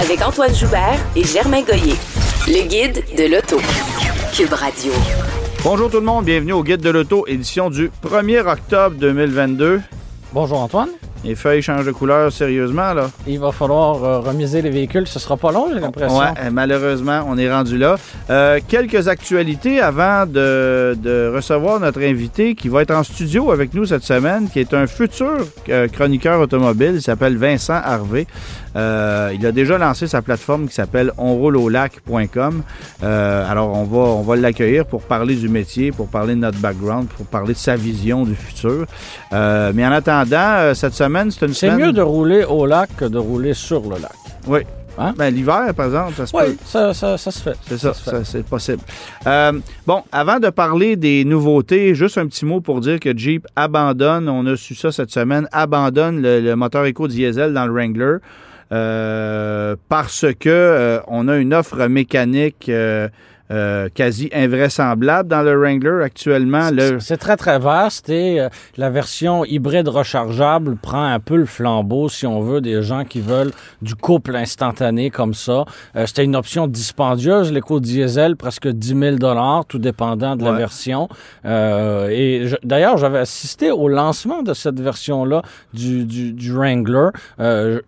Avec Antoine Joubert et Germain Goyer. Le guide de l'auto. Cube Radio. Bonjour tout le monde, bienvenue au Guide de l'Auto, édition du 1er octobre 2022. Bonjour Antoine. Les feuilles changent de couleur sérieusement, là. Il va falloir euh, remiser les véhicules. Ce sera pas long, j'ai l'impression. Ouais, euh, malheureusement, on est rendu là. Euh, quelques actualités avant de, de recevoir notre invité qui va être en studio avec nous cette semaine, qui est un futur euh, chroniqueur automobile. Il s'appelle Vincent Harvey. Il a déjà lancé sa plateforme qui s'appelle onrouleaulac.com. Alors, on va, on va l'accueillir pour parler du métier, pour parler de notre background, pour parler de sa vision du futur. Mais en attendant, cette semaine, c'est une C'est semaine... mieux de rouler au lac que de rouler sur le lac. Oui. Hein? Ben, l'hiver, par exemple, ça se peut. Oui, ça, ça, ça se fait. C'est ça, c'est possible. Euh, bon, avant de parler des nouveautés, juste un petit mot pour dire que Jeep abandonne, on a su ça cette semaine, abandonne le, le moteur éco-diesel dans le Wrangler euh, parce que euh, on a une offre mécanique euh, euh, quasi invraisemblable dans le Wrangler actuellement. Le, C'est très, très vaste et euh, la version hybride rechargeable prend un peu le flambeau, si on veut, des gens qui veulent du couple instantané comme ça. Euh, C'était une option dispendieuse, l'éco-diesel, presque 10 000 tout dépendant de la version. Et d'ailleurs, j'avais assisté au lancement de cette version-là du, du, du Wrangler.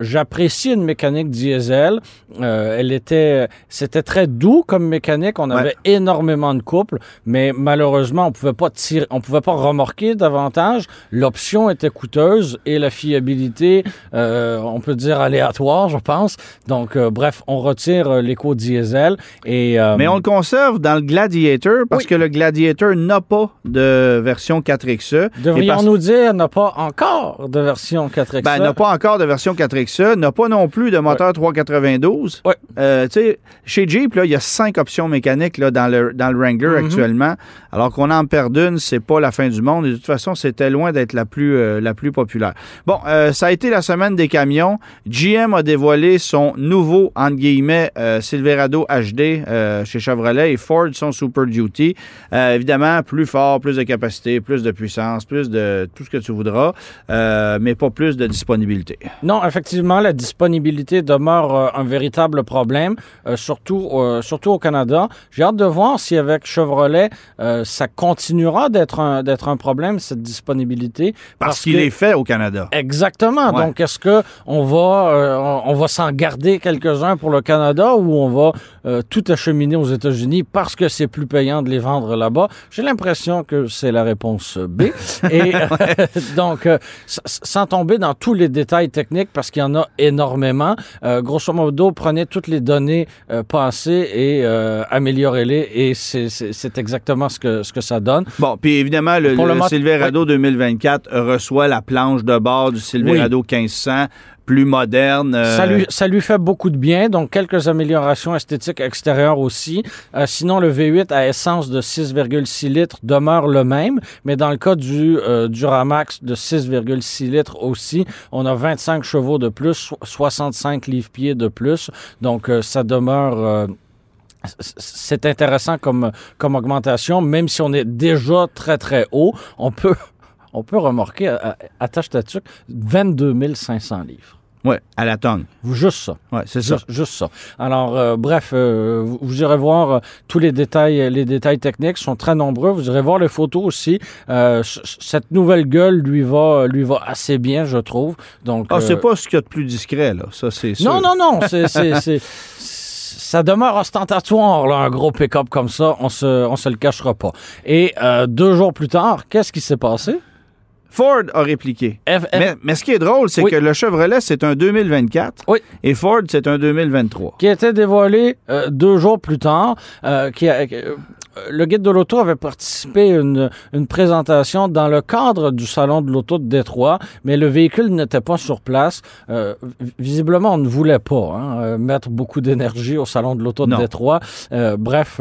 J'apprécie une mécanique diesel. Elle était, c'était très doux comme mécanique. On Ouais. avait énormément de couple, mais malheureusement, on pouvait pas tirer, on pouvait pas remorquer davantage. L'option était coûteuse et la fiabilité, euh, on peut dire aléatoire, je pense. Donc, euh, bref, on retire euh, l'éco-diesel et. mais on le conserve dans le Gladiator parce Oui. que le Gladiator n'a pas de version 4XE. Et parce- Devrions-nous dire n'a pas encore de version 4X? Ben, n'a pas encore de version 4XE, n'a pas non plus de moteur 392. Ouais. Euh, tu sais, chez Jeep, il y a cinq options mécaniques là, dans, le, dans le Wrangler Mhm. actuellement. Alors qu'on en perd une, c'est pas la fin du monde. Et de toute façon, c'était loin d'être la plus euh, la plus populaire. Bon, euh, ça a été la semaine des camions. GM a dévoilé son nouveau, entre guillemets, euh, Silverado HD chez Chevrolet et Ford son Super Duty. Évidemment, plus fort, plus de capacité, plus de puissance, plus de tout ce que tu voudras, mais pas plus de disponibilité. Non, effectivement, la disponibilité demeure un véritable problème, surtout, surtout au Canada. J'ai hâte de voir si avec Chevrolet, euh, ça continuera d'être un, d'être un problème, cette disponibilité. Parce, qu'il que- est fait au Canada. Exactement. Ouais. Donc, est-ce que on va, euh, on, on va s'en garder quelques-uns pour le Canada ou on va euh, tout acheminer aux États-Unis parce que c'est plus payant de les vendre là-bas? J'ai l'impression que c'est la réponse B. Et euh, donc, euh, sans tomber dans tous les détails techniques parce qu'il y en a énormément, euh, grosso modo, prenez toutes les données euh, passées et euh, améliorez-les et c'est- exactement ce que ce que ça donne. Bon, puis évidemment, le, le le Silverado 2024 reçoit la planche de bord du Silverado 1500, plus moderne. euh, Ça, lui, ça lui fait beaucoup de bien, donc quelques améliorations esthétiques extérieures aussi. Euh, sinon, le V8 à essence de 6,6 litres demeure le même, mais dans le cas du euh, Duramax de 6,6 litres aussi, on a 25 chevaux de plus, so- 65 livres-pieds de plus, donc euh, ça demeure... c'est intéressant comme, comme augmentation, même si on est déjà très, très haut, on peut, on peut remorquer, à- à- tuque, 22 500 livres. Ouais, à la tonne. Juste ça. Ouais, c'est ça. Juste, juste ça. Alors, euh, bref, euh, vous, vous irez voir euh, tous les détails, les détails techniques sont très nombreux. Vous irez voir les photos aussi. Cette nouvelle gueule lui va, lui va assez bien, je trouve. Donc, Ah, c'est pas ce qu'il y a de plus discret, là. Ça, c'est non, non, non. C'est- ça demeure ostentatoire, là, un gros pick-up comme ça. On se, on se le cachera pas. Et euh, deux jours plus tard, qu'est-ce qui s'est passé? Ford a répliqué. F- F- Mais, mais ce qui est drôle, c'est Oui. que le Chevrolet, c'est un 2024 Oui. et Ford, c'est un 2023. qui a été dévoilé euh, deux jours plus tard. euh, qui a- le guide de l'auto avait participé à une, une, présentation dans le cadre du salon de l'auto de Détroit, mais le véhicule n'était pas sur place. Euh, visiblement, on ne voulait pas hein, mettre beaucoup d'énergie au salon de l'auto de Détroit. Euh, bref.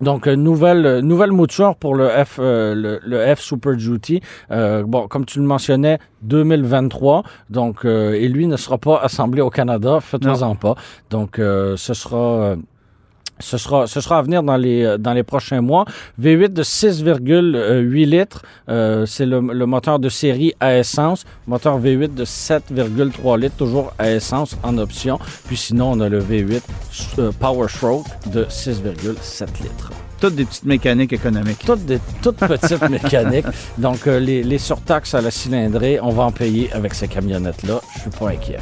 Donc, nouvelle, nouvelle mouture pour le F, euh, le, F Super Duty. Euh, bon, comme tu le mentionnais, 2023. Donc, euh, et lui ne sera pas assemblé au Canada. Faites-en pas. Donc, ce sera ce sera, ce sera à venir dans les, euh, dans les prochains mois. V8 de 6,8 litres, euh, c'est le, le, moteur de série à essence. Moteur V8 de 7,3 litres, toujours à essence en option. Puis sinon, on a le V8 euh, Power Stroke de 6,7 litres. Toutes des petites mécaniques économiques. Toutes des toutes petites mécaniques. Donc, les, les surtaxes à la cylindrée, on va en payer avec ces camionnettes-là. Je suis pas inquiet.